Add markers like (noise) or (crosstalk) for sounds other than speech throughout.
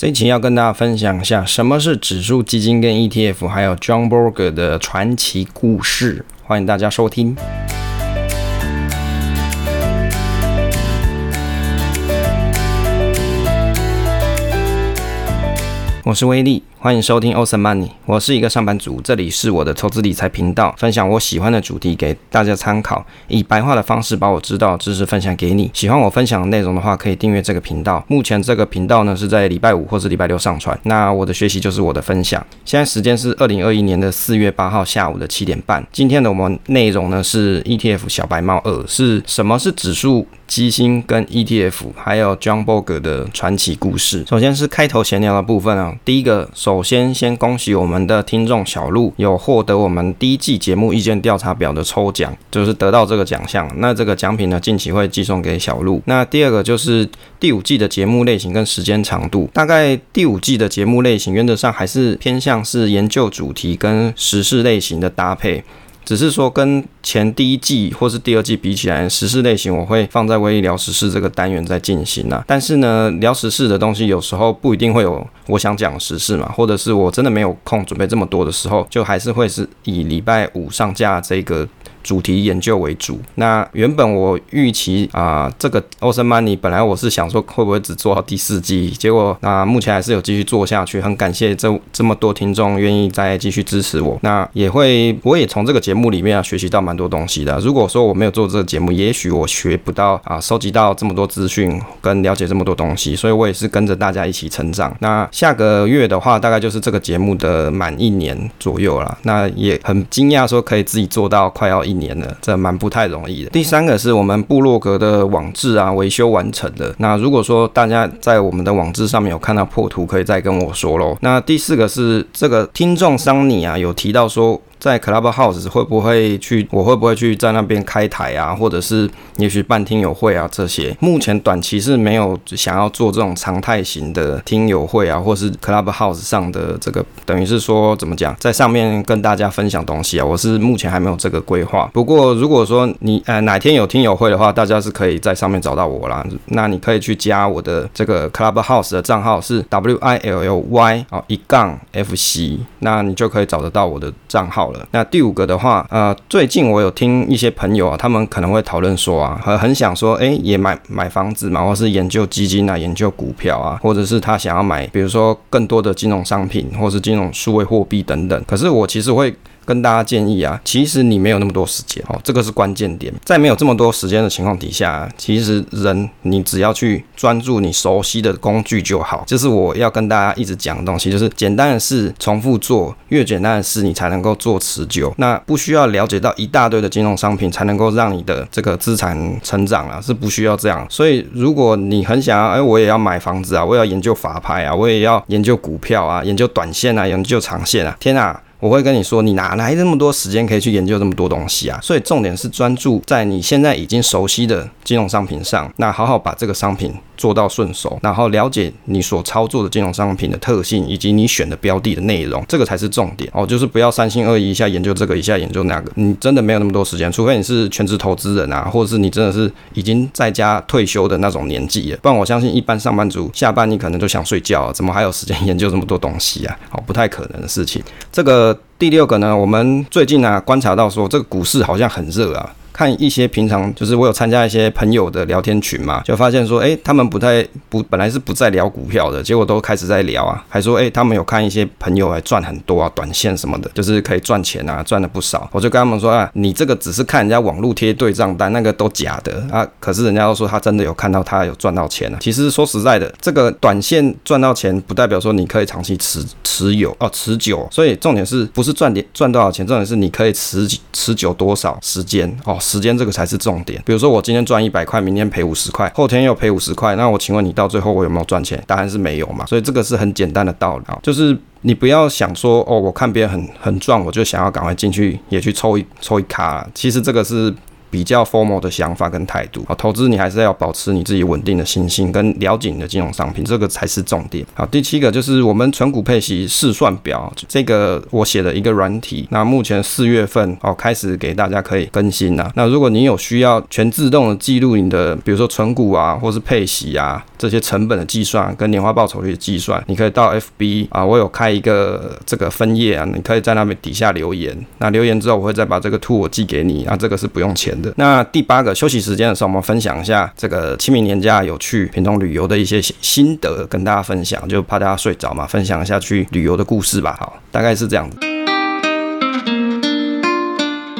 这一期要跟大家分享一下什么是指数基金跟 ETF，还有 John Bogle 的传奇故事。欢迎大家收听。我是威力，欢迎收听欧森 money，。我是一个上班族，这里是我的投资理财频道，分享我喜欢的主题给大家参考，以白话的方式把我知道知识分享给你。喜欢我分享的内容的话，可以订阅这个频道。目前这个频道呢是在礼拜五或是礼拜六上传。那我的学习就是我的分享。现在时间是二零二一年的四月八号下午的七点半。今天的我们内容呢是 ETF 小白猫二，是什么是指数？基金跟 ETF，还有 John Bogle 的传奇故事。首先是开头闲聊的部分啊。第一个，首先先恭喜我们的听众小鹿有获得我们第一季节目意见调查表的抽奖，就是得到这个奖项。那这个奖品呢，近期会寄送给小鹿。那第二个就是第五季的节目类型跟时间长度，大概第五季的节目类型原则上还是偏向是研究主题跟时事类型的搭配。只是说跟前第一季或是第二季比起来，时事类型我会放在微聊时事这个单元在进行啊。但是呢，聊时事的东西有时候不一定会有我想讲时事嘛，或者是我真的没有空准备这么多的时候，就还是会是以礼拜五上架这个。主题研究为主。那原本我预期啊，这个 Awesome Money 本来我是想说会不会只做到第四季，结果那目前还是有继续做下去。很感谢这这么多听众愿意再继续支持我。那也会，我也从这个节目里面啊学习到蛮多东西的。如果说我没有做这个节目，也许我学不到啊，收集到这么多资讯跟了解这么多东西。所以我也是跟着大家一起成长。那下个月的话，大概就是这个节目的满一年左右了。那也很惊讶说可以自己做到快要。一年了，这蛮不太容易的。第三个是我们部落格的网志啊，维修完成的。那如果说大家在我们的网志上面有看到破图，可以再跟我说喽。那第四个是这个听众桑尼啊，有提到说。在 Clubhouse 会不会去？我会不会去在那边开台啊？或者是也许办听友会啊？这些目前短期是没有想要做这种常态型的听友会啊，或是 Clubhouse 上的这个，等于是说怎么讲，在上面跟大家分享东西啊。我是目前还没有这个规划。不过如果说你呃哪天有听友会的话，大家是可以在上面找到我啦。那你可以去加我的这个 Clubhouse 的账号是 W I L L Y 啊一杠 F C，那你就可以找得到我的账号。那第五个的话，呃，最近我有听一些朋友啊，他们可能会讨论说啊，很很想说，哎，也买买房子嘛，或是研究基金啊，研究股票啊，或者是他想要买，比如说更多的金融商品，或是金融数位货币等等。可是我其实会。跟大家建议啊，其实你没有那么多时间哦，这个是关键点。在没有这么多时间的情况底下，其实人你只要去专注你熟悉的工具就好。这是我要跟大家一直讲的东西，就是简单的事重复做，越简单的事你才能够做持久。那不需要了解到一大堆的金融商品才能够让你的这个资产成长啊，是不需要这样。所以如果你很想要，哎，我也要买房子啊，我也要研究法拍啊，我也要研究股票啊，研究短线啊，研究长线啊，天啊！我会跟你说，你哪来那么多时间可以去研究这么多东西啊？所以重点是专注在你现在已经熟悉的金融商品上，那好好把这个商品。做到顺手，然后了解你所操作的金融商品的特性，以及你选的标的的内容，这个才是重点哦。就是不要三心二意，一下研究这个，一下研究那个。你真的没有那么多时间，除非你是全职投资人啊，或者是你真的是已经在家退休的那种年纪了。不然我相信一般上班族下班你可能就想睡觉，怎么还有时间研究这么多东西啊？哦，不太可能的事情。这个第六个呢，我们最近呢观察到说，这个股市好像很热啊。看一些平常就是我有参加一些朋友的聊天群嘛，就发现说，哎，他们不太不本来是不在聊股票的，结果都开始在聊啊，还说，哎，他们有看一些朋友还赚很多啊，短线什么的，就是可以赚钱啊，赚了不少。我就跟他们说啊，你这个只是看人家网络贴对账单，那个都假的啊。可是人家都说他真的有看到他有赚到钱啊。其实说实在的，这个短线赚到钱不代表说你可以长期持持有哦持久。所以重点是不是赚点赚多少钱，重点是你可以持持久多少时间哦。时间这个才是重点。比如说，我今天赚一百块，明天赔五十块，后天又赔五十块，那我请问你到最后我有没有赚钱？答案是没有嘛。所以这个是很简单的道理啊，就是你不要想说哦，我看别人很很赚，我就想要赶快进去也去抽一抽一卡。其实这个是比较 formal 的想法跟态度。好，投资你还是要保持你自己稳定的信心跟了解你的金融商品，这个才是重点。好，第七个就是我们存股配息试算表，这个我写了一个软体，那目前四月份哦开始给大家可以更新了。那如果你有需要全自动的记录你的，比如说存股啊，或是配息啊这些成本的计算跟年化报酬率的计算，你可以到 FB 啊，我有开一个这个分页啊，你可以在那边底下留言。那留言之后，我会再把这个图我寄给你啊，这个是不用钱那第八个休息时间的时候，我们分享一下这个清明年假有去屏东旅游的一些心得，跟大家分享，就怕大家睡着嘛，分享一下去旅游的故事吧。好，大概是这样子。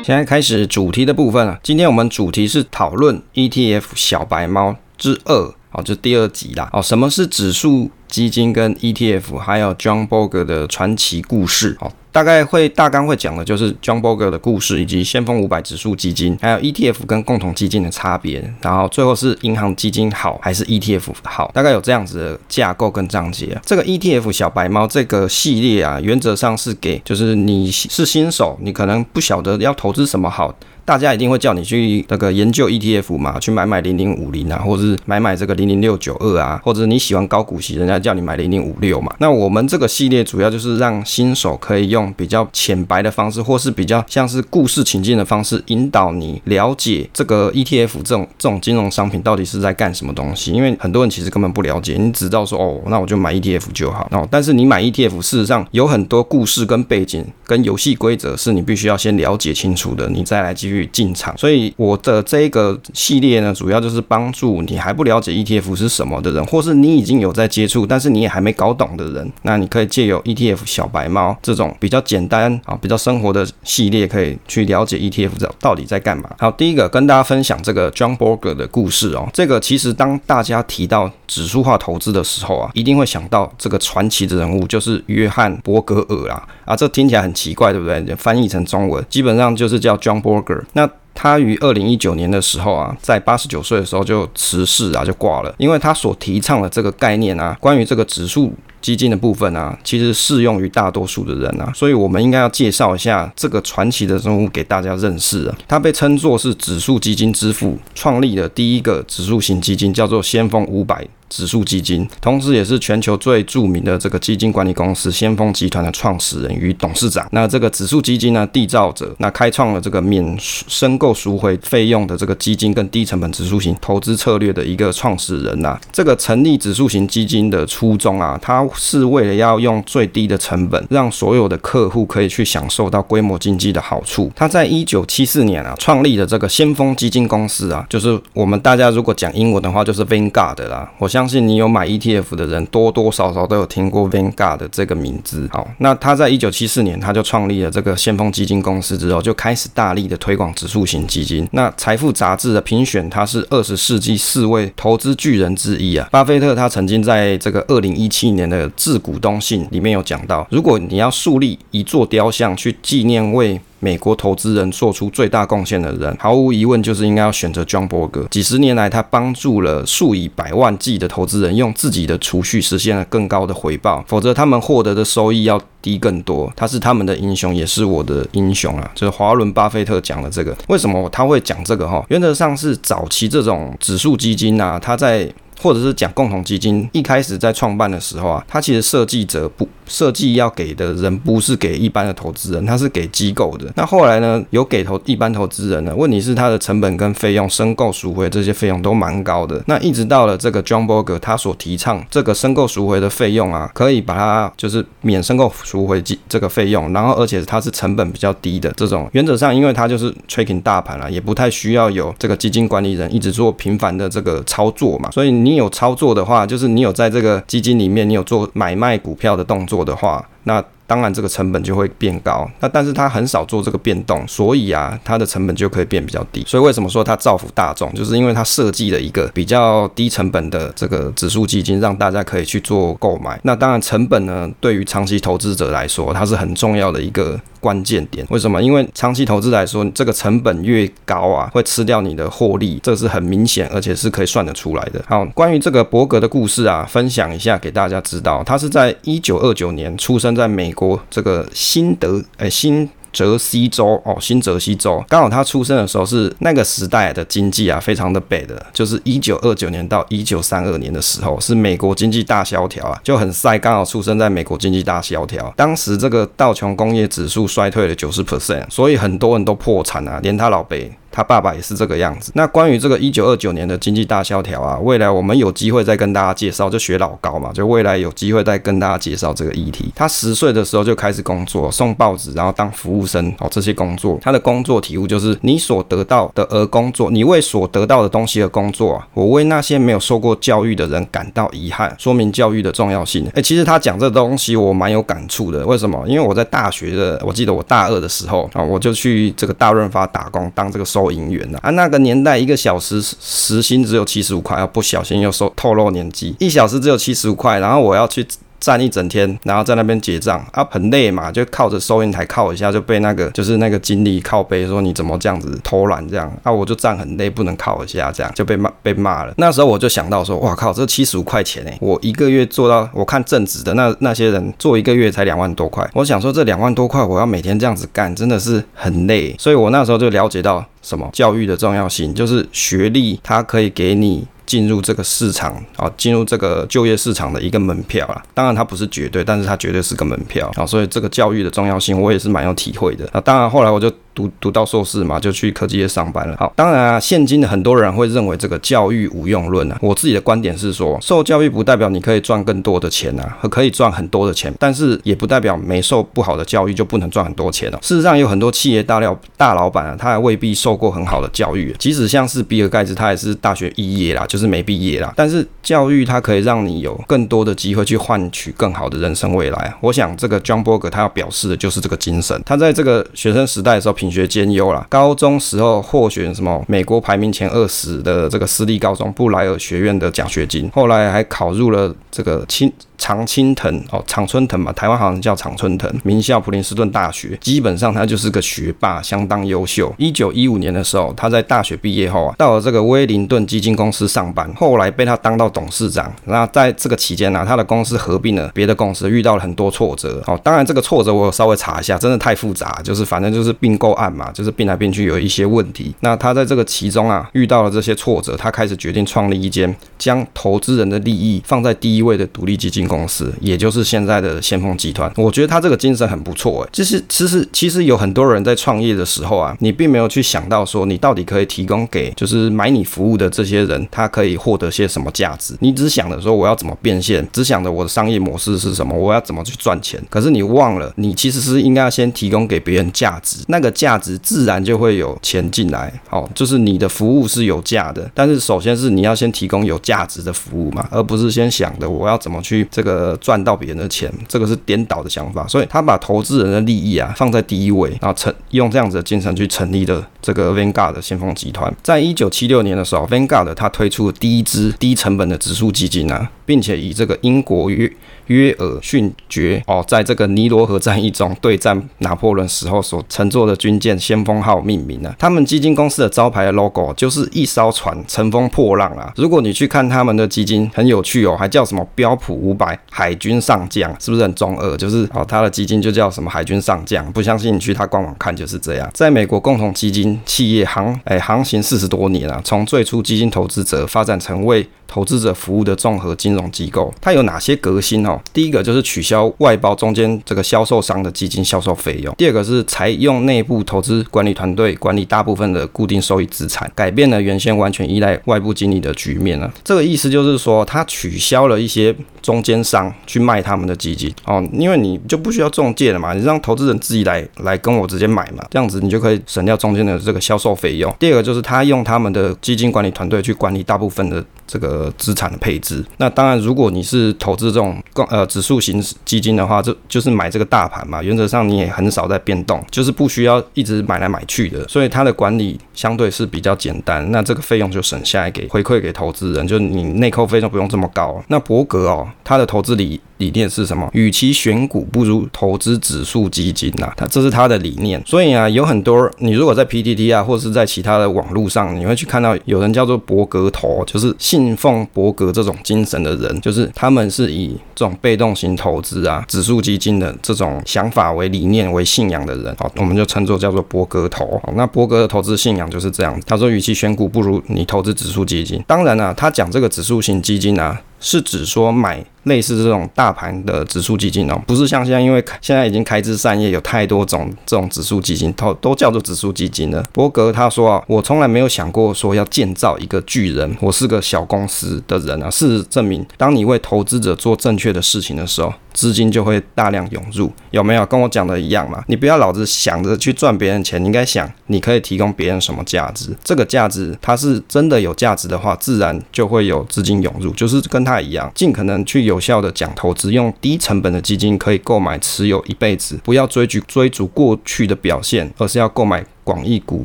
现在开始主题的部分啊。今天我们主题是讨论 ETF 小白猫之二，好，就第二集啦。哦，什么是指数基金跟 ETF，还有 John Bogle 的传奇故事。好。大概会大纲会讲的就是 John Bogle 的故事，以及先锋五百指数基金，还有 ETF 跟共同基金的差别，然后最后是银行基金好还是 ETF 好，大概有这样子的架构跟章节。这个 ETF 小白猫这个系列啊，原则上是给就是你是新手，你可能不晓得要投资什么好。大家一定会叫你去那个研究 ETF 嘛，去买买零零五零啊，或者是买买这个零零六九二啊，或者你喜欢高股息，人家叫你买零零五六嘛。那我们这个系列主要就是让新手可以用比较浅白的方式，或是比较像是故事情境的方式，引导你了解这个 ETF 这种这种金融商品到底是在干什么东西。因为很多人其实根本不了解，你只知道说哦，那我就买 ETF 就好。哦，但是你买 ETF，事实上有很多故事跟背景跟游戏规则是你必须要先了解清楚的，你再来继。去进场，所以我的这个系列呢，主要就是帮助你还不了解 ETF 是什么的人，或是你已经有在接触，但是你也还没搞懂的人，那你可以借由 ETF 小白猫这种比较简单啊、比较生活的系列，可以去了解 ETF 这到底在干嘛。好，第一个跟大家分享这个 John Berger 的故事哦。这个其实当大家提到指数化投资的时候啊，一定会想到这个传奇的人物，就是约翰伯格尔啦。啊，这听起来很奇怪，对不对？翻译成中文，基本上就是叫 John Berger。那他于二零一九年的时候啊，在八十九岁的时候就辞世啊，就挂了。因为他所提倡的这个概念啊，关于这个指数基金的部分啊，其实适用于大多数的人啊，所以我们应该要介绍一下这个传奇的人物给大家认识啊。他被称作是指数基金之父，创立的第一个指数型基金叫做先锋五百。指数基金，同时也是全球最著名的这个基金管理公司先锋集团的创始人与董事长。那这个指数基金呢，缔造者，那开创了这个免申购赎回费用的这个基金跟低成本指数型投资策略的一个创始人呐。这个成立指数型基金的初衷啊，它是为了要用最低的成本，让所有的客户可以去享受到规模经济的好处。他在一九七四年啊，创立的这个先锋基金公司啊，就是我们大家如果讲英文的话，就是 Vanguard 啦。我相信你有买 ETF 的人，多多少少都有听过 Vanguard 的这个名字。好，那他在一九七四年他就创立了这个先锋基金公司之后，就开始大力的推广指数型基金。那财富杂志的评选他是二十世纪四位投资巨人之一啊。巴菲特他曾经在这个二零一七年的致股东信里面有讲到，如果你要树立一座雕像去纪念为美国投资人做出最大贡献的人，毫无疑问就是应该要选择 John Bogle。几十年来，他帮助了数以百万计的投资人用自己的储蓄实现了更高的回报，否则他们获得的收益要低更多。他是他们的英雄，也是我的英雄啊！就是华伦巴菲特讲的这个。为什么他会讲这个？哈，原则上是早期这种指数基金啊，他在。或者是讲共同基金，一开始在创办的时候啊，他其实设计者不设计要给的人不是给一般的投资人，他是给机构的。那后来呢，有给投一般投资人呢？问题是它的成本跟费用、申购赎回这些费用都蛮高的。那一直到了这个 John Bogle 他所提倡这个申购赎回的费用啊，可以把它就是免申购赎回基这个费用，然后而且它是成本比较低的这种。原则上，因为它就是 tracking 大盘啊，也不太需要有这个基金管理人一直做频繁的这个操作嘛，所以。你有操作的话，就是你有在这个基金里面，你有做买卖股票的动作的话，那。当然，这个成本就会变高。那但是它很少做这个变动，所以啊，它的成本就可以变比较低。所以为什么说它造福大众，就是因为它设计了一个比较低成本的这个指数基金，让大家可以去做购买。那当然，成本呢，对于长期投资者来说，它是很重要的一个关键点。为什么？因为长期投资来说，这个成本越高啊，会吃掉你的获利，这是很明显，而且是可以算得出来的。好，关于这个伯格的故事啊，分享一下给大家知道。他是在一九二九年出生在美。国这个新德诶新泽西州哦，新泽西州。刚好他出生的时候是那个时代的经济啊，非常的北的就是一九二九年到一九三二年的时候，是美国经济大萧条啊，就很晒。刚好出生在美国经济大萧条，当时这个道琼工业指数衰退了九十 percent，所以很多人都破产啊，连他老北。他爸爸也是这个样子。那关于这个一九二九年的经济大萧条啊，未来我们有机会再跟大家介绍，就学老高嘛，就未来有机会再跟大家介绍这个议题。他十岁的时候就开始工作，送报纸，然后当服务生哦，这些工作。他的工作体悟就是：你所得到的而工作，你为所得到的东西而工作啊。我为那些没有受过教育的人感到遗憾，说明教育的重要性。哎，其实他讲这东西我蛮有感触的。为什么？因为我在大学的，我记得我大二的时候啊，我就去这个大润发打工，当这个收。收银员呐啊，那个年代一个小时时薪只有七十五块，要不小心又说透露年纪，一小时只有七十五块，然后我要去。站一整天，然后在那边结账啊，很累嘛，就靠着收银台靠一下，就被那个就是那个经理靠背说你怎么这样子偷懒这样啊，我就站很累，不能靠一下，这样就被骂被骂了。那时候我就想到说，哇靠，这七十五块钱哎，我一个月做到，我看正职的那那些人做一个月才两万多块，我想说这两万多块我要每天这样子干，真的是很累，所以我那时候就了解到什么教育的重要性，就是学历它可以给你。进入这个市场啊，进入这个就业市场的一个门票啊，当然它不是绝对，但是它绝对是个门票啊，所以这个教育的重要性，我也是蛮有体会的啊。当然后来我就。读读到硕士嘛，就去科技业上班了。好，当然啊，现今的很多人会认为这个教育无用论啊。我自己的观点是说，受教育不代表你可以赚更多的钱啊，和可以赚很多的钱，但是也不代表没受不好的教育就不能赚很多钱了。事实上，有很多企业大料大老板啊，他还未必受过很好的教育，即使像是比尔盖茨，他也是大学肄业啦，就是没毕业啦。但是教育它可以让你有更多的机会去换取更好的人生未来。我想这个 John Bogle 他要表示的就是这个精神。他在这个学生时代的时候平学兼优啦。高中时候获选什么美国排名前二十的这个私立高中布莱尔学院的奖学金，后来还考入了这个清。常青藤哦，常春藤嘛，台湾好像叫常春藤名校普林斯顿大学，基本上他就是个学霸，相当优秀。一九一五年的时候，他在大学毕业后啊，到了这个威灵顿基金公司上班，后来被他当到董事长。那在这个期间呢，他的公司合并了别的公司，遇到了很多挫折哦。当然这个挫折我稍微查一下，真的太复杂，就是反正就是并购案嘛，就是并来并去有一些问题。那他在这个其中啊，遇到了这些挫折，他开始决定创立一间将投资人的利益放在第一位的独立基金。公司，也就是现在的先锋集团，我觉得他这个精神很不错，哎，就是其实其实有很多人在创业的时候啊，你并没有去想到说你到底可以提供给就是买你服务的这些人，他可以获得些什么价值，你只想着说我要怎么变现，只想着我的商业模式是什么，我要怎么去赚钱，可是你忘了，你其实是应该要先提供给别人价值，那个价值自然就会有钱进来，好，就是你的服务是有价的，但是首先是你要先提供有价值的服务嘛，而不是先想的我要怎么去。这个赚到别人的钱，这个是颠倒的想法，所以他把投资人的利益啊放在第一位，然后成用这样子的精神去成立的这个 Vanguard 的先锋集团。在一九七六年的时候，Vanguard 他推出了第一支低成本的指数基金啊，并且以这个英国约约尔逊爵哦，在这个尼罗河战役中对战拿破仑时候所乘坐的军舰先锋号命名啊。他们基金公司的招牌的 logo 就是一艘船乘风破浪啊。如果你去看他们的基金，很有趣哦，还叫什么标普五百。海军上将是不是很中二？就是哦，他的基金就叫什么海军上将？不相信你去他官网看就是这样。在美国共同基金企业航哎航行四十多年了，从最初基金投资者发展成为投资者服务的综合金融机构。它有哪些革新哦？第一个就是取消外包中间这个销售商的基金销售费用。第二个是采用内部投资管理团队管理大部分的固定收益资产，改变了原先完全依赖外部经理的局面呢。这个意思就是说，它取消了一些中间。商去卖他们的基金哦，因为你就不需要中介了嘛，你让投资人自己来来跟我直接买嘛，这样子你就可以省掉中间的这个销售费用。第二个就是他用他们的基金管理团队去管理大部分的这个资产的配置。那当然，如果你是投资这种呃指数型基金的话，就就是买这个大盘嘛，原则上你也很少在变动，就是不需要一直买来买去的，所以它的管理相对是比较简单。那这个费用就省下来给回馈给投资人，就你内扣费用不用这么高。那伯格哦，他的投资理理念是什么？与其选股，不如投资指数基金呐。他这是他的理念。所以啊，有很多你如果在 PTT 啊，或是在其他的网络上，你会去看到有人叫做伯格投，就是信信奉伯格这种精神的人，就是他们是以这种被动型投资啊、指数基金的这种想法为理念为信仰的人，好，我们就称作叫做伯格投。那伯格的投资信仰就是这样，他说，与其选股，不如你投资指数基金。当然啊，他讲这个指数型基金啊。是指说买类似这种大盘的指数基金哦，不是像现在，因为现在已经开枝散叶，有太多种这种指数基金，都都叫做指数基金了。伯格他说啊，我从来没有想过说要建造一个巨人，我是个小公司的人啊。事实证明，当你为投资者做正确的事情的时候。资金就会大量涌入，有没有跟我讲的一样嘛？你不要老是想着去赚别人钱，你应该想你可以提供别人什么价值。这个价值它是真的有价值的话，自然就会有资金涌入，就是跟他一样，尽可能去有效的讲投资，用低成本的基金可以购买持有一辈子，不要追逐追逐过去的表现，而是要购买。广义股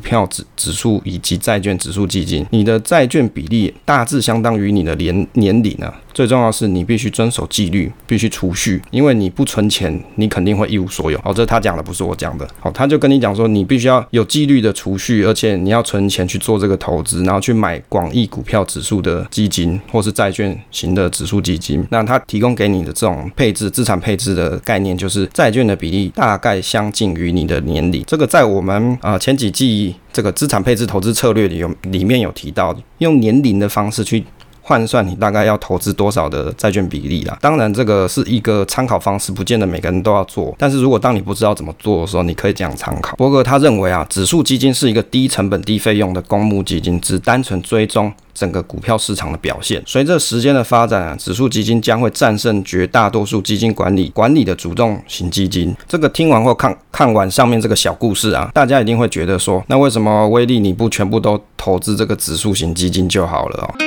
票指指数以及债券指数基金，你的债券比例大致相当于你的年年龄啊。最重要是你必须遵守纪律，必须储蓄，因为你不存钱，你肯定会一无所有。好，这是他讲的，不是我讲的。好，他就跟你讲说，你必须要有纪律的储蓄，而且你要存钱去做这个投资，然后去买广义股票指数的基金或是债券型的指数基金。那他提供给你的这种配置资产配置的概念，就是债券的比例大概相近于你的年龄。这个在我们啊前。几季这个资产配置投资策略里有里面有提到，用年龄的方式去换算你大概要投资多少的债券比例啦。当然这个是一个参考方式，不见得每个人都要做。但是如果当你不知道怎么做的时候，你可以这样参考。伯格他认为啊，指数基金是一个低成本低费用的公募基金，只单纯追踪。整个股票市场的表现，随着时间的发展啊，指数基金将会战胜绝大多数基金管理管理的主动型基金。这个听完或看看完上面这个小故事啊，大家一定会觉得说，那为什么威力你不全部都投资这个指数型基金就好了哦？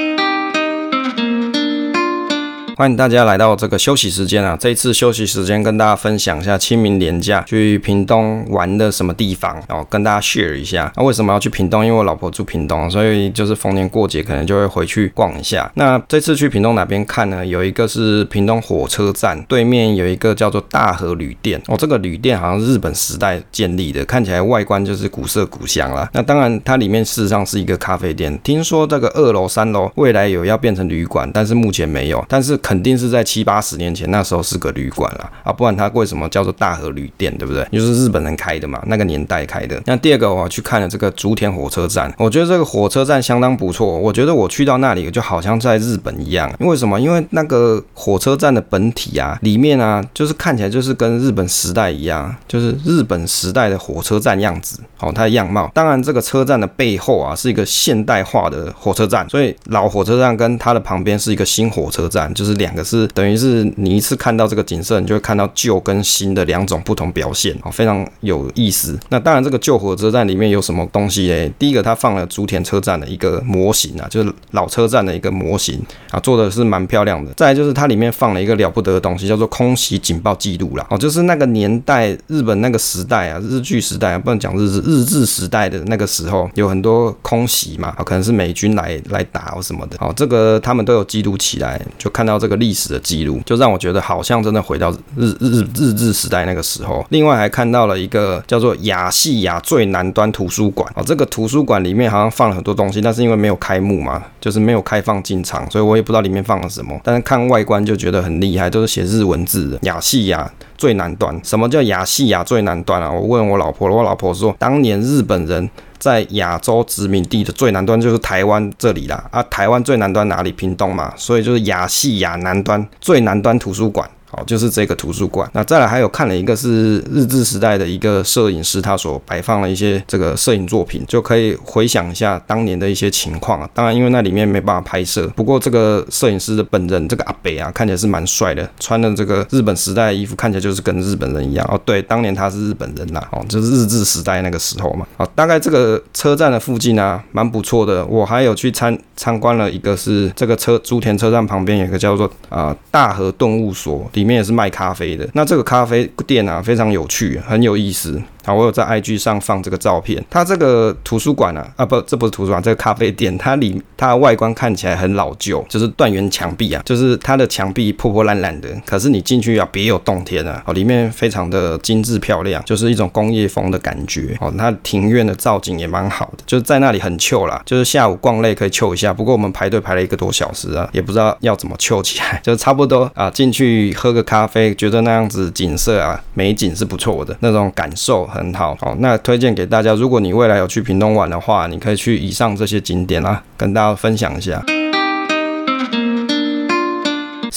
欢迎大家来到这个休息时间啊！这一次休息时间跟大家分享一下清明年假去屏东玩的什么地方，然后跟大家 share 一下。那为什么要去屏东？因为我老婆住屏东，所以就是逢年过节可能就会回去逛一下。那这次去屏东哪边看呢？有一个是屏东火车站对面有一个叫做大和旅店哦，这个旅店好像日本时代建立的，看起来外观就是古色古香啦。那当然它里面事实上是一个咖啡店，听说这个二楼、三楼未来有要变成旅馆，但是目前没有，但是。肯定是在七八十年前，那时候是个旅馆了啊，不然它为什么叫做大和旅店，对不对？就是日本人开的嘛，那个年代开的。那第二个，我去看了这个竹田火车站，我觉得这个火车站相当不错。我觉得我去到那里就好像在日本一样，因为什么？因为那个火车站的本体啊，里面啊，就是看起来就是跟日本时代一样，就是日本时代的火车站样子。哦，它的样貌。当然，这个车站的背后啊，是一个现代化的火车站，所以老火车站跟它的旁边是一个新火车站，就是。两个是等于是你一次看到这个景色，你就会看到旧跟新的两种不同表现哦，非常有意思。那当然，这个旧火车站里面有什么东西嘞？第一个，它放了竹田车站的一个模型啊，就是老车站的一个模型啊，做的是蛮漂亮的。再来就是它里面放了一个了不得的东西，叫做空袭警报记录啦。哦，就是那个年代日本那个时代啊，日据时代啊，不能讲日日日治时代的那个时候，有很多空袭嘛，啊可能是美军来来打或什么的。哦，这个他们都有记录起来，就看到这。个历史的记录，就让我觉得好像真的回到日日日日时代那个时候。另外还看到了一个叫做亚细亚最南端图书馆哦，这个图书馆里面好像放了很多东西，但是因为没有开幕嘛，就是没有开放进场，所以我也不知道里面放了什么。但是看外观就觉得很厉害，都是写日文字的。亚细亚最南端，什么叫亚细亚最南端啊？我问我老婆，我老婆说，当年日本人。在亚洲殖民地的最南端就是台湾这里啦，啊，台湾最南端哪里？屏东嘛，所以就是亚细亚南端最南端图书馆。好，就是这个图书馆。那再来还有看了一个是日治时代的一个摄影师，他所摆放了一些这个摄影作品，就可以回想一下当年的一些情况啊。当然，因为那里面没办法拍摄，不过这个摄影师的本人这个阿北啊，看起来是蛮帅的，穿的这个日本时代的衣服，看起来就是跟日本人一样哦。对，当年他是日本人呐，哦，就是日治时代那个时候嘛。好，大概这个车站的附近啊，蛮不错的。我还有去参参观了一个是这个车竹田车站旁边有一个叫做啊大和动物所。里面也是卖咖啡的。那这个咖啡店啊，非常有趣，很有意思。好，我有在 IG 上放这个照片。它这个图书馆啊，啊不，这不是图书馆，这个咖啡店，它里它的外观看起来很老旧，就是断垣墙壁啊，就是它的墙壁破破烂烂的。可是你进去啊，别有洞天啊，哦，里面非常的精致漂亮，就是一种工业风的感觉。哦，它庭院的造景也蛮好的，就是在那里很 chill 啦，就是下午逛累可以 chill 一下。不过我们排队排了一个多小时啊，也不知道要怎么 chill 起来，就差不多啊，进去喝喝个咖啡，觉得那样子景色啊，美景是不错的，那种感受。很好，哦，那推荐给大家，如果你未来有去屏东玩的话，你可以去以上这些景点啊，跟大家分享一下。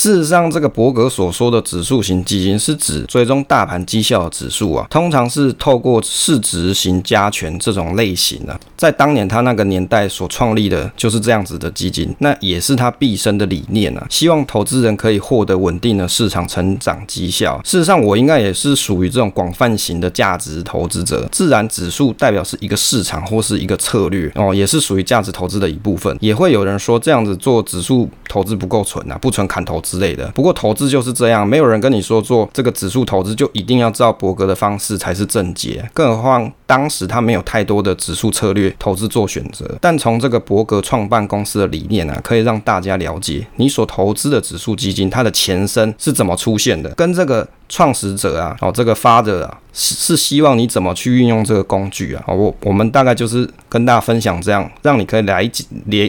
事实上，这个伯格所说的指数型基金是指追踪大盘绩效的指数啊，通常是透过市值型加权这种类型啊，在当年他那个年代所创立的就是这样子的基金，那也是他毕生的理念啊，希望投资人可以获得稳定的市场成长绩效。事实上，我应该也是属于这种广泛型的价值投资者，自然指数代表是一个市场或是一个策略哦，也是属于价值投资的一部分。也会有人说这样子做指数投资不够纯啊，不纯砍投资。之类的，不过投资就是这样，没有人跟你说做这个指数投资就一定要照伯格的方式才是正解，更何况当时他没有太多的指数策略投资做选择。但从这个伯格创办公司的理念啊，可以让大家了解你所投资的指数基金它的前身是怎么出现的，跟这个。创始者啊，哦，这个发的啊，是是希望你怎么去运用这个工具啊？哦我我们大概就是跟大家分享这样，让你可以来解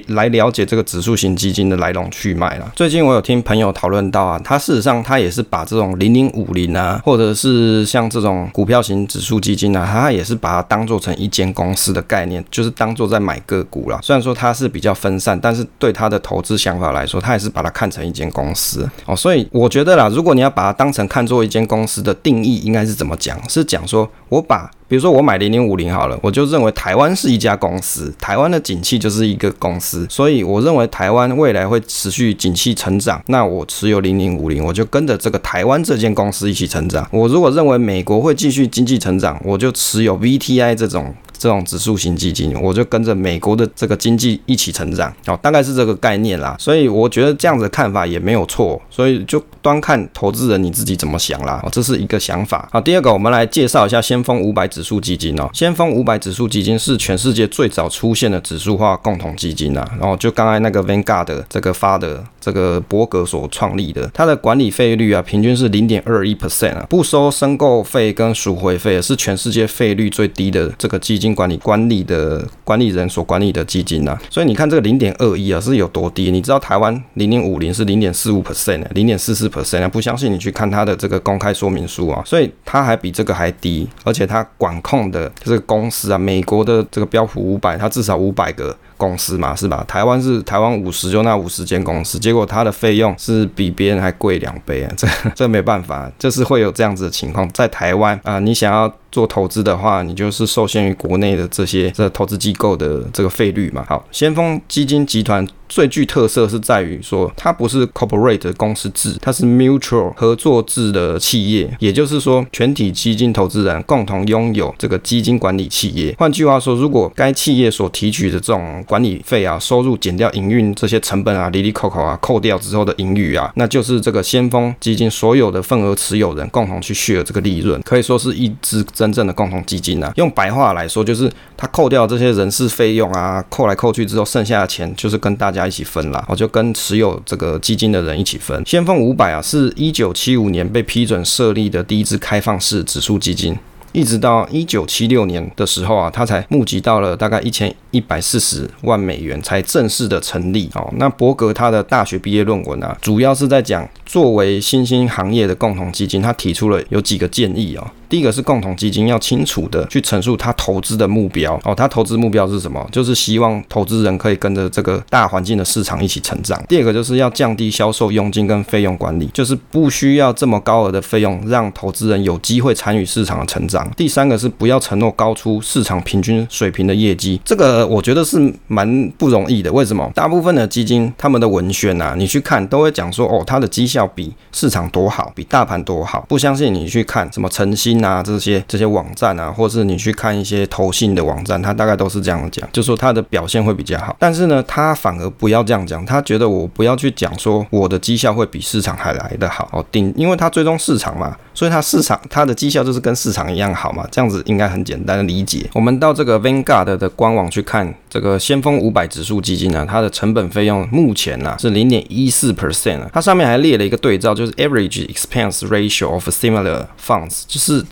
来了解这个指数型基金的来龙去脉了。最近我有听朋友讨论到啊，他事实上他也是把这种零零五零啊，或者是像这种股票型指数基金啊，他也是把它当做成一间公司的概念，就是当做在买个股了。虽然说它是比较分散，但是对他的投资想法来说，他也是把它看成一间公司哦。所以我觉得啦，如果你要把它当成看作一间公司的定义应该是怎么讲？是讲说，我把比如说我买零零五零好了，我就认为台湾是一家公司，台湾的景气就是一个公司，所以我认为台湾未来会持续景气成长。那我持有零零五零，我就跟着这个台湾这间公司一起成长。我如果认为美国会继续经济成长，我就持有 VTI 这种。这种指数型基金，我就跟着美国的这个经济一起成长，哦，大概是这个概念啦。所以我觉得这样子看法也没有错，所以就端看投资人你自己怎么想啦。哦，这是一个想法。好，第二个我们来介绍一下先锋五百指数基金哦。先锋五百指数基金是全世界最早出现的指数化共同基金啊。然后就刚才那个 Vanguard 这个发的这个伯格所创立的，它的管理费率啊，平均是零点二一 percent 啊，不收申购费跟赎回费，是全世界费率最低的这个基金。管理管理的管理人所管理的基金啊，所以你看这个零点二一啊是有多低？你知道台湾零点五零是零点四五 percent 零点四四 percent 啊，不相信你去看它的这个公开说明书啊，所以它还比这个还低，而且它管控的这个公司啊，美国的这个标普五百，它至少五百个。公司嘛，是吧？台湾是台湾五十，就那五十间公司，结果它的费用是比别人还贵两倍啊！(laughs) 这这没办法，这是会有这样子的情况。在台湾啊，你想要做投资的话，你就是受限于国内的这些这投资机构的这个费率嘛。好，先锋基金集团。最具特色是在于说，它不是 corporate 公司制，它是 mutual 合作制的企业，也就是说，全体基金投资人共同拥有这个基金管理企业。换句话说，如果该企业所提取的这种管理费啊，收入减掉营运这些成本啊，里里扣扣啊，扣掉之后的盈余啊，那就是这个先锋基金所有的份额持有人共同去 share 这个利润，可以说是一支真正的共同基金啊。用白话来说，就是他扣掉这些人事费用啊，扣来扣去之后，剩下的钱就是跟大家。一起分啦，我就跟持有这个基金的人一起分。先锋五百啊，是一九七五年被批准设立的第一支开放式指数基金，一直到一九七六年的时候啊，他才募集到了大概一千一百四十万美元，才正式的成立。哦，那伯格他的大学毕业论文啊，主要是在讲作为新兴行业的共同基金，他提出了有几个建议啊。第一个是共同基金要清楚的去陈述他投资的目标哦，他投资目标是什么？就是希望投资人可以跟着这个大环境的市场一起成长。第二个就是要降低销售佣金跟费用管理，就是不需要这么高额的费用，让投资人有机会参与市场的成长第三个是不要承诺高出市场平均水平的业绩，这个我觉得是蛮不容易的。为什么？大部分的基金他们的文宣啊，你去看都会讲说，哦，它的绩效比市场多好，比大盘多好。不相信你去看什么诚心啊这些这些网站啊，或是你去看一些投信的网站，它大概都是这样讲，就说它的表现会比较好。但是呢，他反而不要这样讲，他觉得我不要去讲说我的绩效会比市场还来得好哦，顶，因为他追踪市场嘛，所以他市场他的绩效就是跟市场一样好嘛，这样子应该很简单的理解。我们到这个 Vanguard 的官网去看这个先锋五百指数基金呢，它的成本费用目前呢是零点一四 percent 它上面还列了一个对照，就是 average expense ratio of similar funds，就是。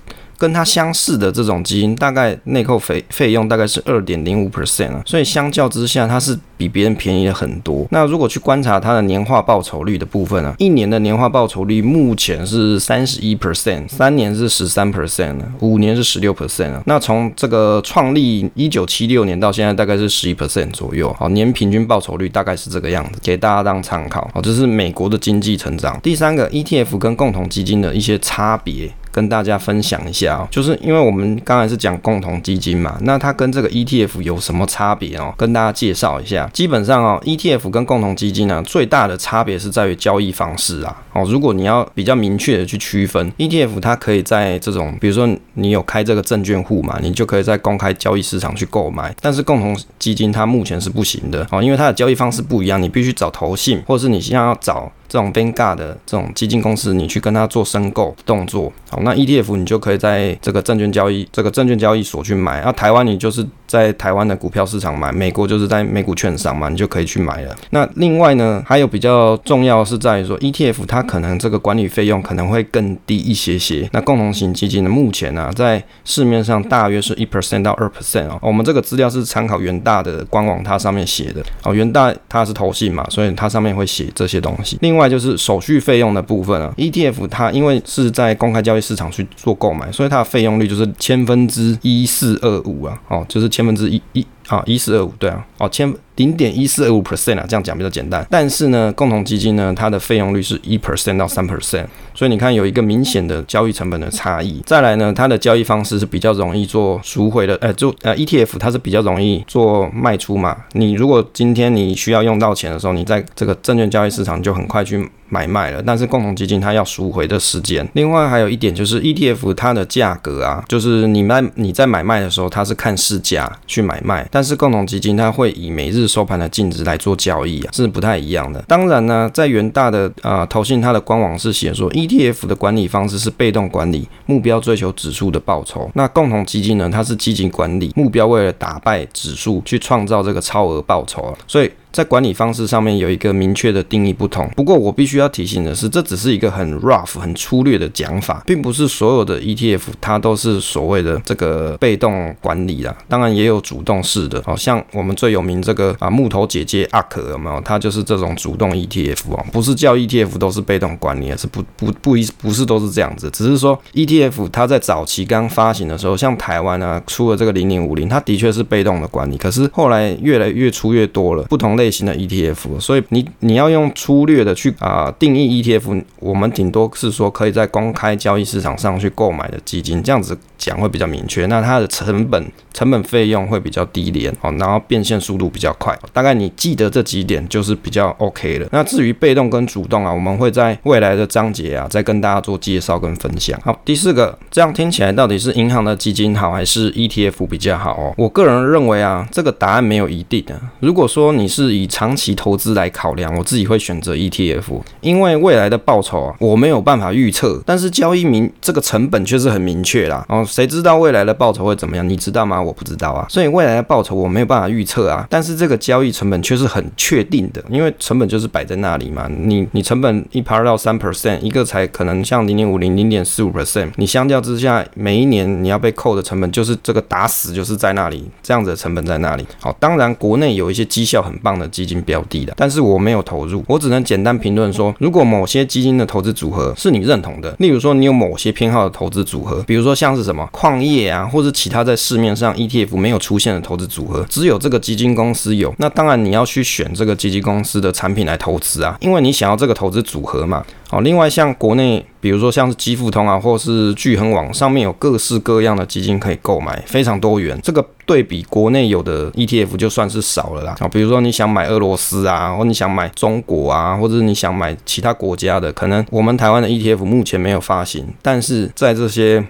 跟它相似的这种基金，大概内扣费费用大概是二点零五 percent 啊，所以相较之下，它是比别人便宜了很多。那如果去观察它的年化报酬率的部分啊，一年的年化报酬率目前是三十一 percent，三年是十三 percent，五年是十六 percent 啊。那从这个创立一九七六年到现在，大概是十一 percent 左右。好，年平均报酬率大概是这个样子，给大家当参考。好，这是美国的经济成长。第三个 ETF 跟共同基金的一些差别。跟大家分享一下哦，就是因为我们刚才是讲共同基金嘛，那它跟这个 ETF 有什么差别哦？跟大家介绍一下。基本上哦，ETF 跟共同基金呢，最大的差别是在于交易方式啊。哦，如果你要比较明确的去区分，ETF 它可以在这种，比如说你有开这个证券户嘛，你就可以在公开交易市场去购买。但是共同基金它目前是不行的哦，因为它的交易方式不一样，你必须找投信，或者是你现在要找。这种 Vanguard 的这种基金公司，你去跟他做申购动作，好，那 ETF 你就可以在这个证券交易这个证券交易所去买，那台湾你就是在台湾的股票市场买，美国就是在美股券商嘛，你就可以去买了。那另外呢，还有比较重要是在于说 ETF 它可能这个管理费用可能会更低一些些。那共同型基金呢，目前呢在市面上大约是一 percent 到二 percent 哦。我们这个资料是参考元大的官网，它上面写的哦。元大它是投信嘛，所以它上面会写这些东西。另外就是手续费用的部分啊，ETF 它因为是在公开交易市场去做购买，所以它的费用率就是千分之一四二五啊，哦，就是千分之一一。啊，一四二五，对啊，哦，千零点一四二五 percent 啊，这样讲比较简单。但是呢，共同基金呢，它的费用率是一 percent 到三 percent，所以你看有一个明显的交易成本的差异。再来呢，它的交易方式是比较容易做赎回的，呃，就呃 ETF 它是比较容易做卖出嘛。你如果今天你需要用到钱的时候，你在这个证券交易市场就很快去买卖了。但是共同基金它要赎回的时间。另外还有一点就是 ETF 它的价格啊，就是你卖你在买卖的时候，它是看市价去买卖。但但是共同基金它会以每日收盘的净值来做交易啊，是不太一样的。当然呢，在元大的啊投信它的官网是写说，ETF 的管理方式是被动管理，目标追求指数的报酬。那共同基金呢，它是积极管理，目标为了打败指数去创造这个超额报酬啊，所以。在管理方式上面有一个明确的定义不同，不过我必须要提醒的是，这只是一个很 rough、很粗略的讲法，并不是所有的 ETF 它都是所谓的这个被动管理啦。当然也有主动式的，好像我们最有名这个啊木头姐姐阿可有没有？它就是这种主动 ETF 啊，不是叫 ETF 都是被动管理，是不不不一不是都是这样子，只是说 ETF 它在早期刚发行的时候，像台湾啊出了这个零零五零，它的确是被动的管理，可是后来越来越出越多了，不同类型的 ETF，所以你你要用粗略的去啊定义 ETF，我们顶多是说可以在公开交易市场上去购买的基金，这样子讲会比较明确。那它的成本成本费用会比较低廉哦，然后变现速度比较快。大概你记得这几点就是比较 OK 了。那至于被动跟主动啊，我们会在未来的章节啊再跟大家做介绍跟分享。好，第四个，这样听起来到底是银行的基金好还是 ETF 比较好哦？我个人认为啊，这个答案没有一定的。如果说你是以长期投资来考量，我自己会选择 ETF，因为未来的报酬啊，我没有办法预测，但是交易明这个成本却是很明确啦。哦，谁知道未来的报酬会怎么样？你知道吗？我不知道啊。所以未来的报我没有办法预测啊，但是这个交易成本却是很确定的，因为成本就是摆在那里嘛。你你成本一趴到三 percent，一个才可能像零点五零、零点四五 percent，你相较之下，每一年你要被扣的成本就是这个打死就是在那里，这样子的成本在那里。好，当然国内有一些绩效很棒。的基金标的的，但是我没有投入，我只能简单评论说，如果某些基金的投资组合是你认同的，例如说你有某些偏好的投资组合，比如说像是什么矿业啊，或者其他在市面上 ETF 没有出现的投资组合，只有这个基金公司有，那当然你要去选这个基金公司的产品来投资啊，因为你想要这个投资组合嘛。哦，另外像国内，比如说像是基富通啊，或是聚恒网上面有各式各样的基金可以购买，非常多元。这个对比国内有的 ETF 就算是少了啦。啊，比如说你想买俄罗斯啊，或你想买中国啊，或者你想买其他国家的，可能我们台湾的 ETF 目前没有发行，但是在这些。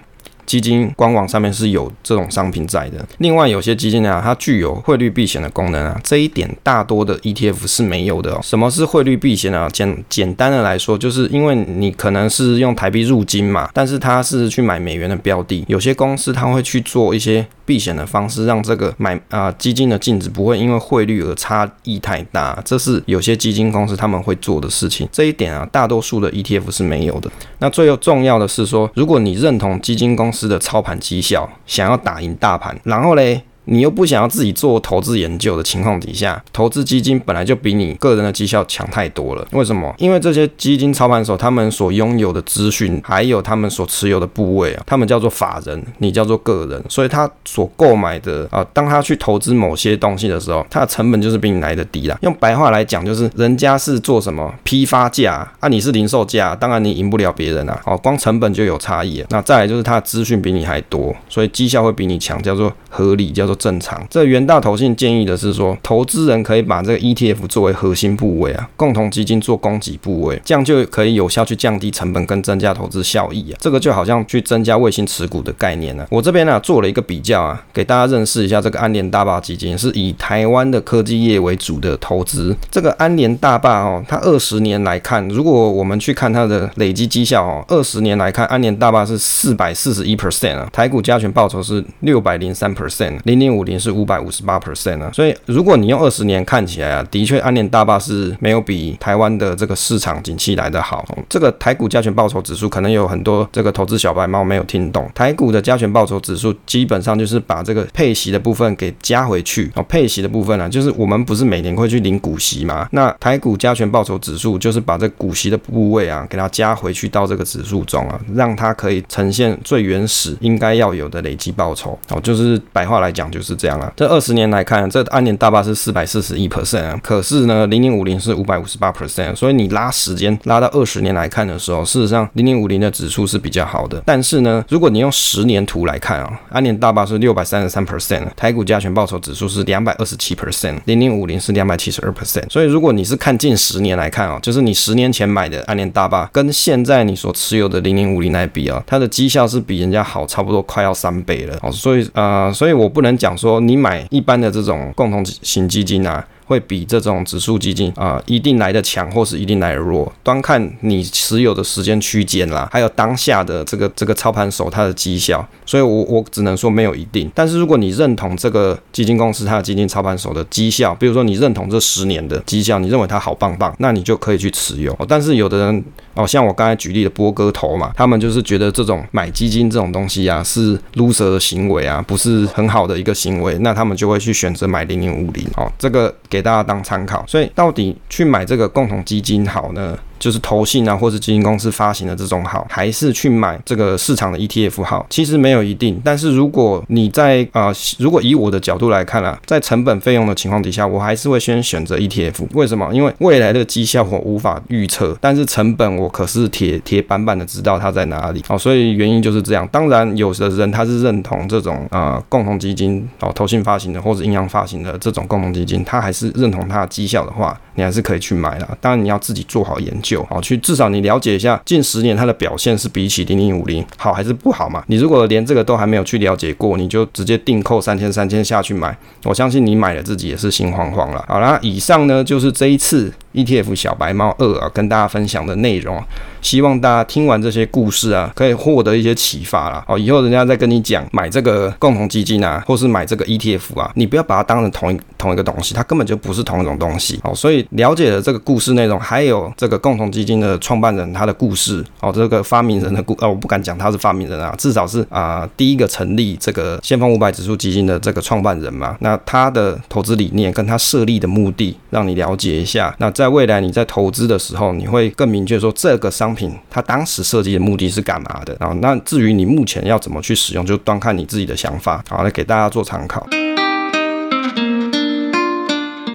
基金官网上面是有这种商品在的。另外，有些基金啊，它具有汇率避险的功能啊，这一点大多的 ETF 是没有的哦。什么是汇率避险呢？简简单的来说，就是因为你可能是用台币入金嘛，但是它是去买美元的标的，有些公司它会去做一些。避险的方式，让这个买啊基金的净值不会因为汇率而差异太大，这是有些基金公司他们会做的事情。这一点啊，大多数的 ETF 是没有的。那最后重要的是说，如果你认同基金公司的操盘绩效，想要打赢大盘，然后嘞。你又不想要自己做投资研究的情况底下，投资基金本来就比你个人的绩效强太多了。为什么？因为这些基金操盘手他们所拥有的资讯，还有他们所持有的部位啊，他们叫做法人，你叫做个人，所以他所购买的啊，当他去投资某些东西的时候，他的成本就是比你来的低啦。用白话来讲，就是人家是做什么批发价啊，你是零售价，当然你赢不了别人啊。哦，光成本就有差异。那再来就是他的资讯比你还多，所以绩效会比你强，叫做合理，叫做。正常，这元大投信建议的是说，投资人可以把这个 ETF 作为核心部位啊，共同基金做供给部位，这样就可以有效去降低成本跟增加投资效益啊。这个就好像去增加卫星持股的概念呢。我这边呢做了一个比较啊，给大家认识一下这个安联大坝基金是以台湾的科技业为主的投资。这个安联大坝哦，它二十年来看，如果我们去看它的累积绩效哦，二十年来看，安联大坝是四百四十一 percent 啊，台股加权报酬是六百零三 percent，零零五零是五百五十八 percent 啊，所以如果你用二十年看起来啊，的确安联大坝是没有比台湾的这个市场景气来的好。这个台股加权报酬指数可能有很多这个投资小白猫没有听懂，台股的加权报酬指数基本上就是把这个配息的部分给加回去哦，配息的部分呢，就是我们不是每年会去领股息嘛？那台股加权报酬指数就是把这股息的部位啊，给它加回去到这个指数中啊，让它可以呈现最原始应该要有的累积报酬哦，就是白话来讲就是这样。这二十年来看，这安联大坝是四百四十一 percent，啊可是呢，零零五零是五百五十八 percent，所以你拉时间拉到二十年来看的时候，事实上零零五零的指数是比较好的。但是呢，如果你用十年图来看啊，安联大坝是六百三十三 percent，台股加权报酬指数是两百二十七 percent，零零五零是两百七十二 percent。所以如果你是看近十年来看啊，就是你十年前买的安联大坝跟现在你所持有的零零五零来比啊，它的绩效是比人家好差不多快要三倍了。哦，所以呃，所以我不能讲说。你买一般的这种共同型基金啊。会比这种指数基金啊一定来的强，或是一定来的弱，端看你持有的时间区间啦，还有当下的这个这个操盘手他的绩效，所以我我只能说没有一定。但是如果你认同这个基金公司它的基金操盘手的绩效，比如说你认同这十年的绩效，你认为它好棒棒，那你就可以去持有。但是有的人哦，像我刚才举例的波哥头嘛，他们就是觉得这种买基金这种东西啊是 loser 的行为啊，不是很好的一个行为，那他们就会去选择买零零五零哦，这个给。大家当参考，所以到底去买这个共同基金好呢？就是投信啊，或者基金公司发行的这种好，还是去买这个市场的 ETF 好？其实没有一定。但是如果你在啊，如果以我的角度来看啊，在成本费用的情况底下，我还是会先选择 ETF。为什么？因为未来的绩效我无法预测，但是成本我可是铁铁板板的知道它在哪里。哦，所以原因就是这样。当然，有的人他是认同这种啊共同基金哦，投信发行的或者阴阳发行的这种共同基金，他还是认同它的绩效的话，你还是可以去买了。当然，你要自己做好研究。好，去至少你了解一下近十年它的表现是比起零零五零好还是不好嘛？你如果连这个都还没有去了解过，你就直接定扣三千三千下去买，我相信你买了自己也是心慌慌了。好啦，以上呢就是这一次 ETF 小白猫二啊跟大家分享的内容。希望大家听完这些故事啊，可以获得一些启发啦。哦，以后人家再跟你讲买这个共同基金啊，或是买这个 ETF 啊，你不要把它当成同一同一个东西，它根本就不是同一种东西。哦，所以了解了这个故事内容，还有这个共同基金的创办人他的故事，哦，这个发明人的故，哦，我不敢讲他是发明人啊，至少是啊第一个成立这个先锋五百指数基金的这个创办人嘛。那他的投资理念跟他设立的目的，让你了解一下。那在未来你在投资的时候，你会更明确说这个商品它当时设计的目的是干嘛的啊？那至于你目前要怎么去使用，就端看你自己的想法。好，来给大家做参考。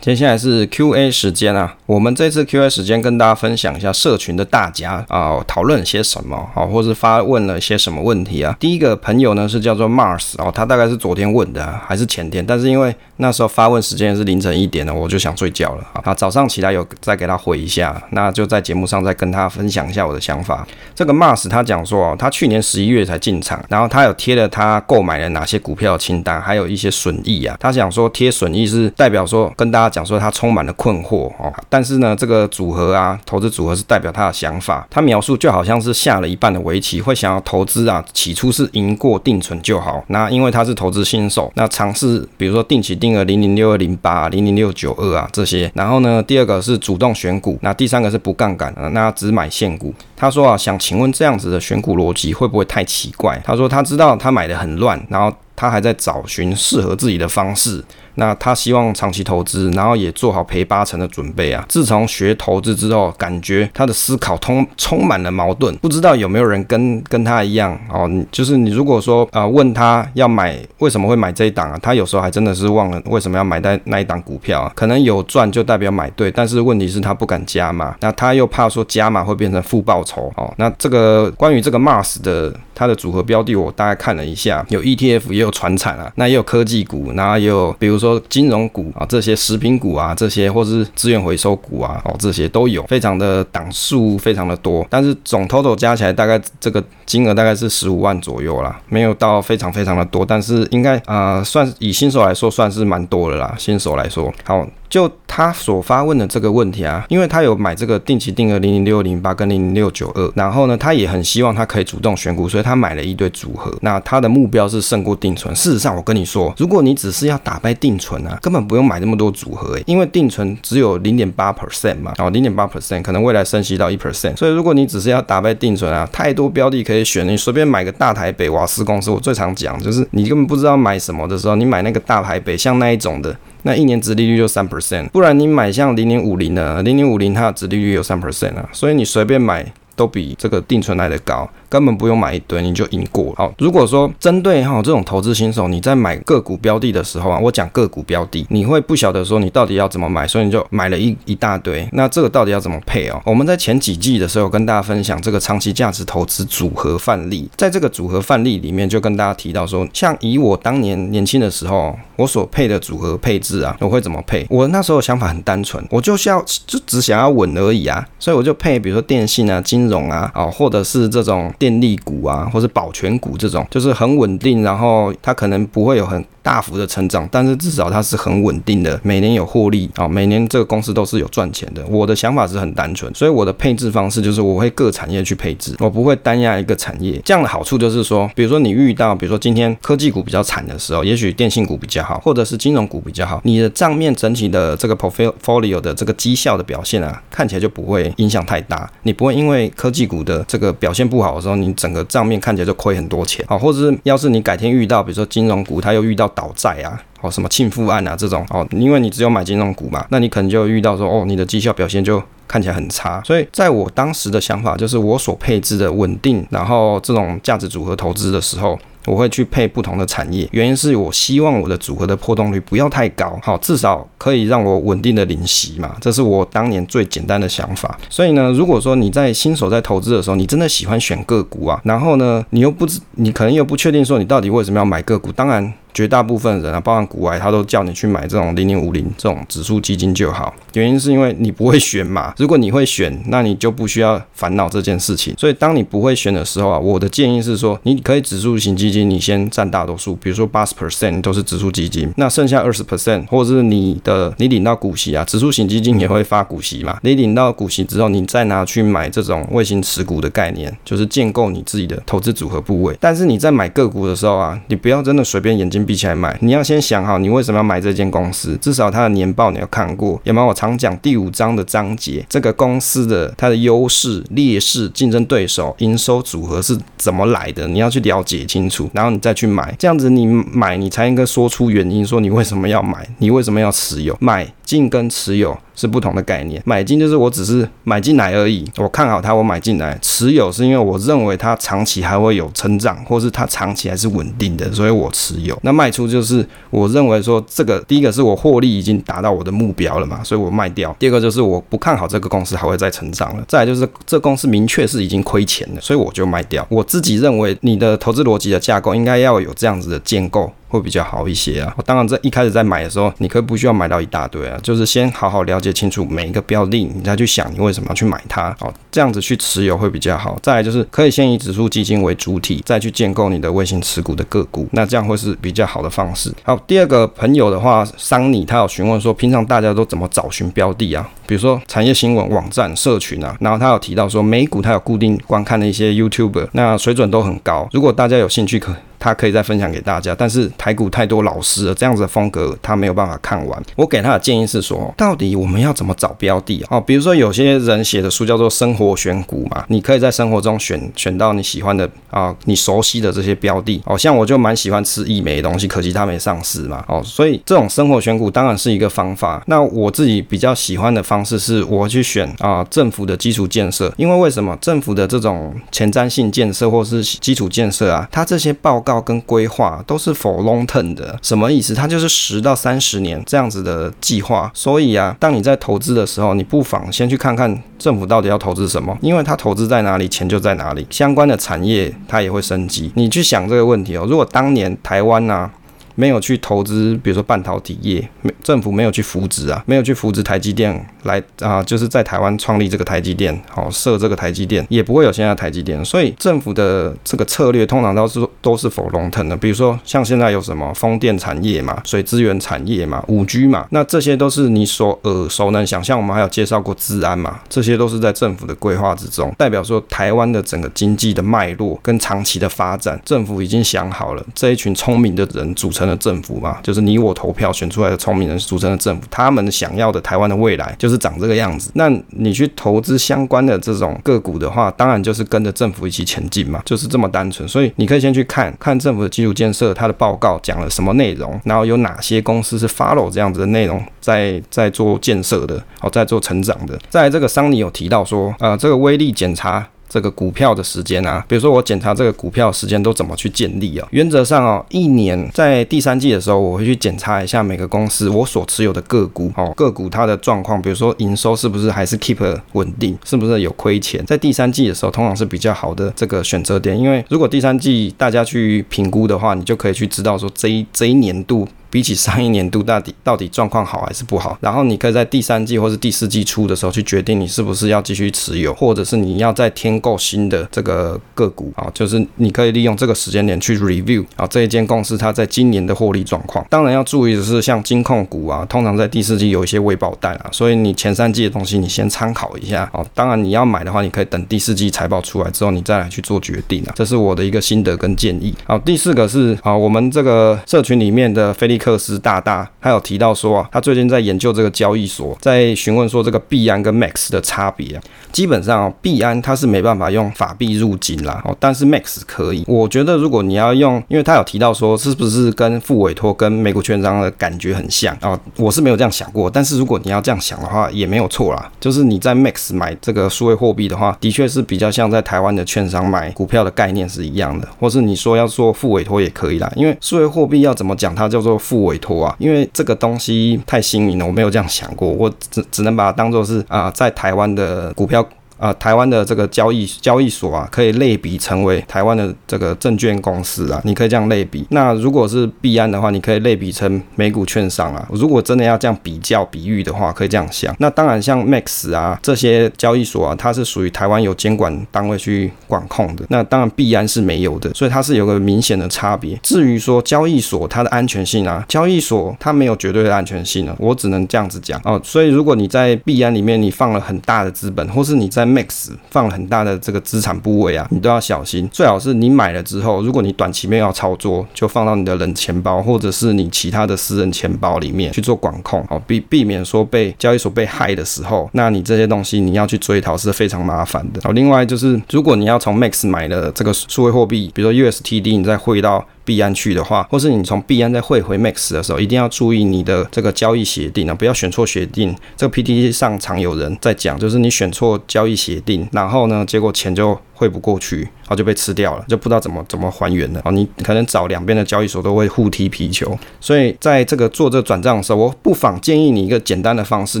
接下来是 Q&A 时间啊，我们这次 Q&A 时间跟大家分享一下社群的大家啊讨论些什么啊，或是发问了些什么问题啊。第一个朋友呢是叫做 Mars 哦，他大概是昨天问的还是前天，但是因为那时候发问时间是凌晨一点了，我就想睡觉了啊。早上起来有再给他回一下，那就在节目上再跟他分享一下我的想法。这个 Mars 他讲说，他去年十一月才进场，然后他有贴了他购买了哪些股票的清单，还有一些损益啊。他想说贴损益是代表说跟大家。讲说他充满了困惑哦，但是呢，这个组合啊，投资组合是代表他的想法。他描述就好像是下了一半的围棋，会想要投资啊，起初是赢过定存就好。那因为他是投资新手，那尝试比如说定期定额零零六二零八、零零六九二啊这些。然后呢，第二个是主动选股，那第三个是不杠杆，那只买现股。他说啊，想请问这样子的选股逻辑会不会太奇怪？他说他知道他买的很乱，然后他还在找寻适合自己的方式。那他希望长期投资，然后也做好赔八成的准备啊。自从学投资之后，感觉他的思考通充满了矛盾，不知道有没有人跟跟他一样哦？就是你如果说啊问他要买为什么会买这一档啊，他有时候还真的是忘了为什么要买在那一档股票啊。可能有赚就代表买对，但是问题是他不敢加码，那他又怕说加码会变成负报酬哦。那这个关于这个 Mars 的它的组合标的，我大概看了一下，有 ETF 也有船产啊，那也有科技股，然后也有比如说。金融股啊，这些食品股啊，这些或是资源回收股啊，哦，这些都有，非常的档数非常的多，但是总 total 加起来大概这个金额大概是十五万左右啦，没有到非常非常的多，但是应该啊，算以新手来说算是蛮多的啦，新手来说好。就他所发问的这个问题啊，因为他有买这个定期定额零零六零八跟零零六九二，然后呢，他也很希望他可以主动选股，所以他买了一堆组合。那他的目标是胜过定存。事实上，我跟你说，如果你只是要打败定存啊，根本不用买那么多组合诶，因为定存只有零点八 percent 嘛，哦，零点八 percent 可能未来升息到一 percent，所以如果你只是要打败定存啊，太多标的可以选，你随便买个大台北瓦斯公司，我最常讲就是你根本不知道买什么的时候，你买那个大台北，像那一种的。那一年值利率就三 percent，不然你买像零零五零的，零零五零它的值利率有三 percent 啊，所以你随便买都比这个定存来的高。根本不用买一堆，你就赢过了。好，如果说针对哈这种投资新手，你在买个股标的的时候啊，我讲个股标的，你会不晓得说你到底要怎么买，所以你就买了一一大堆。那这个到底要怎么配哦？我们在前几季的时候跟大家分享这个长期价值投资组合范例，在这个组合范例里面就跟大家提到说，像以我当年年轻的时候，我所配的组合配置啊，我会怎么配？我那时候想法很单纯，我就是要就只想要稳而已啊，所以我就配比如说电信啊、金融啊，哦，或者是这种。电力股啊，或是保全股这种，就是很稳定，然后它可能不会有很。大幅的成长，但是至少它是很稳定的，每年有获利啊，每年这个公司都是有赚钱的。我的想法是很单纯，所以我的配置方式就是我会各产业去配置，我不会单压一个产业。这样的好处就是说，比如说你遇到，比如说今天科技股比较惨的时候，也许电信股比较好，或者是金融股比较好，你的账面整体的这个 portfolio 的这个绩效的表现啊，看起来就不会影响太大。你不会因为科技股的这个表现不好的时候，你整个账面看起来就亏很多钱啊，或者是要是你改天遇到，比如说金融股，它又遇到。倒债啊，哦，什么庆富案啊这种哦，因为你只有买金融股嘛，那你可能就遇到说哦，你的绩效表现就看起来很差。所以在我当时的想法就是，我所配置的稳定，然后这种价值组合投资的时候。我会去配不同的产业，原因是我希望我的组合的波动率不要太高，好，至少可以让我稳定的领息嘛，这是我当年最简单的想法。所以呢，如果说你在新手在投资的时候，你真的喜欢选个股啊，然后呢，你又不知，你可能又不确定说你到底为什么要买个股，当然。绝大部分人啊，包含股外，他都叫你去买这种零零五零这种指数基金就好。原因是因为你不会选嘛。(laughs) 如果你会选，那你就不需要烦恼这件事情。所以当你不会选的时候啊，我的建议是说，你可以指数型基金，你先占大多数，比如说八十 percent 都是指数基金，那剩下二十 percent 或者是你的你领到股息啊，指数型基金也会发股息嘛。你领到股息之后，你再拿去买这种卫星持股的概念，就是建构你自己的投资组合部位。但是你在买个股的时候啊，你不要真的随便眼睛比起来买，你要先想好你为什么要买这间公司，至少它的年报你要看过，有没有？我常讲第五章的章节，这个公司的它的优势、劣势、竞争对手、营收组合是怎么来的，你要去了解清楚，然后你再去买，这样子你买你才应该说出原因，说你为什么要买，你为什么要持有买。进跟持有是不同的概念，买进就是我只是买进来而已，我看好它，我买进来；持有是因为我认为它长期还会有成长，或是它长期还是稳定的，所以我持有。那卖出就是我认为说这个第一个是我获利已经达到我的目标了嘛，所以我卖掉；第二个就是我不看好这个公司还会再成长了；再来就是这公司明确是已经亏钱了，所以我就卖掉。我自己认为你的投资逻辑的架构应该要有这样子的建构。会比较好一些啊！当然，在一开始在买的时候，你可以不需要买到一大堆啊，就是先好好了解清楚每一个标的，你再去想你为什么要去买它好，这样子去持有会比较好。再来就是可以先以指数基金为主体，再去建构你的卫星持股的个股，那这样会是比较好的方式。好，第二个朋友的话，桑尼他有询问说，平常大家都怎么找寻标的啊？比如说产业新闻网站、社群啊，然后他有提到说，美股他有固定观看的一些 YouTube，那水准都很高。如果大家有兴趣可。他可以再分享给大家，但是台股太多老师了，这样子的风格他没有办法看完。我给他的建议是说，到底我们要怎么找标的哦？比如说有些人写的书叫做《生活选股》嘛，你可以在生活中选选到你喜欢的啊，你熟悉的这些标的哦。像我就蛮喜欢吃易美东西，可惜它没上市嘛哦。所以这种生活选股当然是一个方法。那我自己比较喜欢的方式是，我去选啊政府的基础建设，因为为什么政府的这种前瞻性建设或是基础建设啊，它这些报告跟规划都是 for long term 的，什么意思？它就是十到三十年这样子的计划。所以啊，当你在投资的时候，你不妨先去看看政府到底要投资什么，因为它投资在哪里，钱就在哪里，相关的产业它也会升级。你去想这个问题哦，如果当年台湾呢？没有去投资，比如说半导体业，没政府没有去扶植啊，没有去扶植台积电来啊，就是在台湾创立这个台积电，好设这个台积电，也不会有现在台积电。所以政府的这个策略通常都是都是否龙腾的，比如说像现在有什么风电产业嘛，水资源产业嘛，五 G 嘛，那这些都是你所耳熟能详。像我们还有介绍过治安嘛，这些都是在政府的规划之中，代表说台湾的整个经济的脉络跟长期的发展，政府已经想好了，这一群聪明的人组成。的政府嘛，就是你我投票选出来的聪明人组成的政府，他们想要的台湾的未来就是长这个样子。那你去投资相关的这种个股的话，当然就是跟着政府一起前进嘛，就是这么单纯。所以你可以先去看看政府的基础建设，它的报告讲了什么内容，然后有哪些公司是 follow 这样子的内容，在在做建设的，哦，在做成长的。在这个桑尼有提到说，呃，这个威力检查。这个股票的时间啊，比如说我检查这个股票时间都怎么去建立啊？原则上哦，一年在第三季的时候，我会去检查一下每个公司我所持有的个股哦，个股它的状况，比如说营收是不是还是 keep 稳定，是不是有亏钱？在第三季的时候，通常是比较好的这个选择点，因为如果第三季大家去评估的话，你就可以去知道说这一这一年度。比起上一年度到底到底状况好还是不好，然后你可以在第三季或是第四季初的时候去决定你是不是要继续持有，或者是你要再添购新的这个个股啊，就是你可以利用这个时间点去 review 啊这一间公司它在今年的获利状况。当然要注意的是，像金控股啊，通常在第四季有一些未爆弹啊，所以你前三季的东西你先参考一下哦。当然你要买的话，你可以等第四季财报出来之后你再来去做决定啊。这是我的一个心得跟建议。好，第四个是啊，我们这个社群里面的菲利。克斯大大他有提到说啊，他最近在研究这个交易所，在询问说这个币安跟 Max 的差别啊。基本上币安它是没办法用法币入金啦，哦，但是 Max 可以。我觉得如果你要用，因为他有提到说是不是跟付委托跟美国券商的感觉很像啊？我是没有这样想过，但是如果你要这样想的话，也没有错啦。就是你在 Max 买这个数位货币的话，的确是比较像在台湾的券商买股票的概念是一样的，或是你说要做付委托也可以啦。因为数位货币要怎么讲，它叫做付委托啊，因为这个东西太新颖了，我没有这样想过，我只只能把它当做是啊，在台湾的股票。啊，台湾的这个交易交易所啊，可以类比成为台湾的这个证券公司啊，你可以这样类比。那如果是币安的话，你可以类比成美股券商啊。如果真的要这样比较比喻的话，可以这样想。那当然，像 Max 啊这些交易所啊，它是属于台湾有监管单位去管控的。那当然币安是没有的，所以它是有个明显的差别。至于说交易所它的安全性啊，交易所它没有绝对的安全性啊，我只能这样子讲哦。所以如果你在币安里面你放了很大的资本，或是你在 Max 放了很大的这个资产部位啊，你都要小心。最好是你买了之后，如果你短期内要操作，就放到你的冷钱包或者是你其他的私人钱包里面去做管控哦，避避免说被交易所被害的时候，那你这些东西你要去追讨是非常麻烦的好。另外就是，如果你要从 Max 买的这个数位货币，比如说 USTD，你再汇到。币安去的话，或是你从币安再汇回 Max 的时候，一定要注意你的这个交易协定啊，不要选错协定。这个 PTT 上常有人在讲，就是你选错交易协定，然后呢，结果钱就汇不过去。然后就被吃掉了，就不知道怎么怎么还原了哦。你可能找两边的交易所都会互踢皮球，所以在这个做这转账的时候，我不妨建议你一个简单的方式，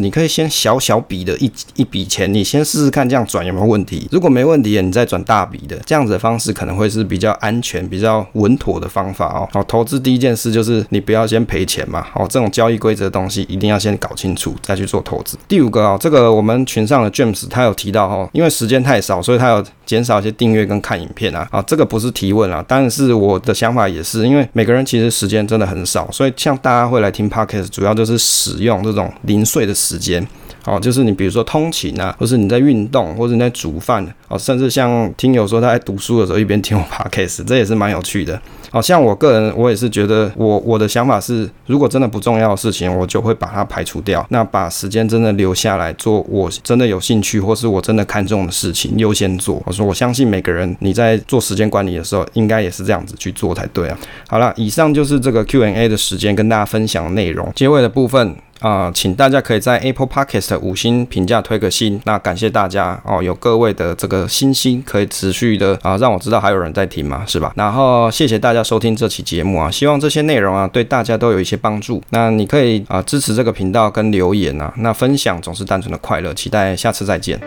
你可以先小小笔的一一笔钱，你先试试看这样转有没有问题。如果没问题，你再转大笔的，这样子的方式可能会是比较安全、比较稳妥的方法哦。好，投资第一件事就是你不要先赔钱嘛。哦，这种交易规则的东西一定要先搞清楚再去做投资。第五个啊，这个我们群上的 James 他有提到哈，因为时间太少，所以他有减少一些订阅跟看。影片啊，啊，这个不是提问啊，但是我的想法也是，因为每个人其实时间真的很少，所以像大家会来听 podcast，主要就是使用这种零碎的时间，哦，就是你比如说通勤啊，或是你在运动，或者你在煮饭，哦，甚至像听友说他在读书的时候一边听我 (laughs) podcast，这也是蛮有趣的。好像我个人，我也是觉得，我我的想法是，如果真的不重要的事情，我就会把它排除掉。那把时间真的留下来做我真的有兴趣或是我真的看重的事情，优先做。我说，我相信每个人你在做时间管理的时候，应该也是这样子去做才对啊。好了，以上就是这个 Q&A 的时间，跟大家分享内容。结尾的部分。啊，请大家可以在 Apple Podcast 五星评价推个新，那感谢大家哦，有各位的这个星星可以持续的啊，让我知道还有人在听嘛，是吧？然后谢谢大家收听这期节目啊，希望这些内容啊对大家都有一些帮助。那你可以啊支持这个频道跟留言啊，那分享总是单纯的快乐，期待下次再见。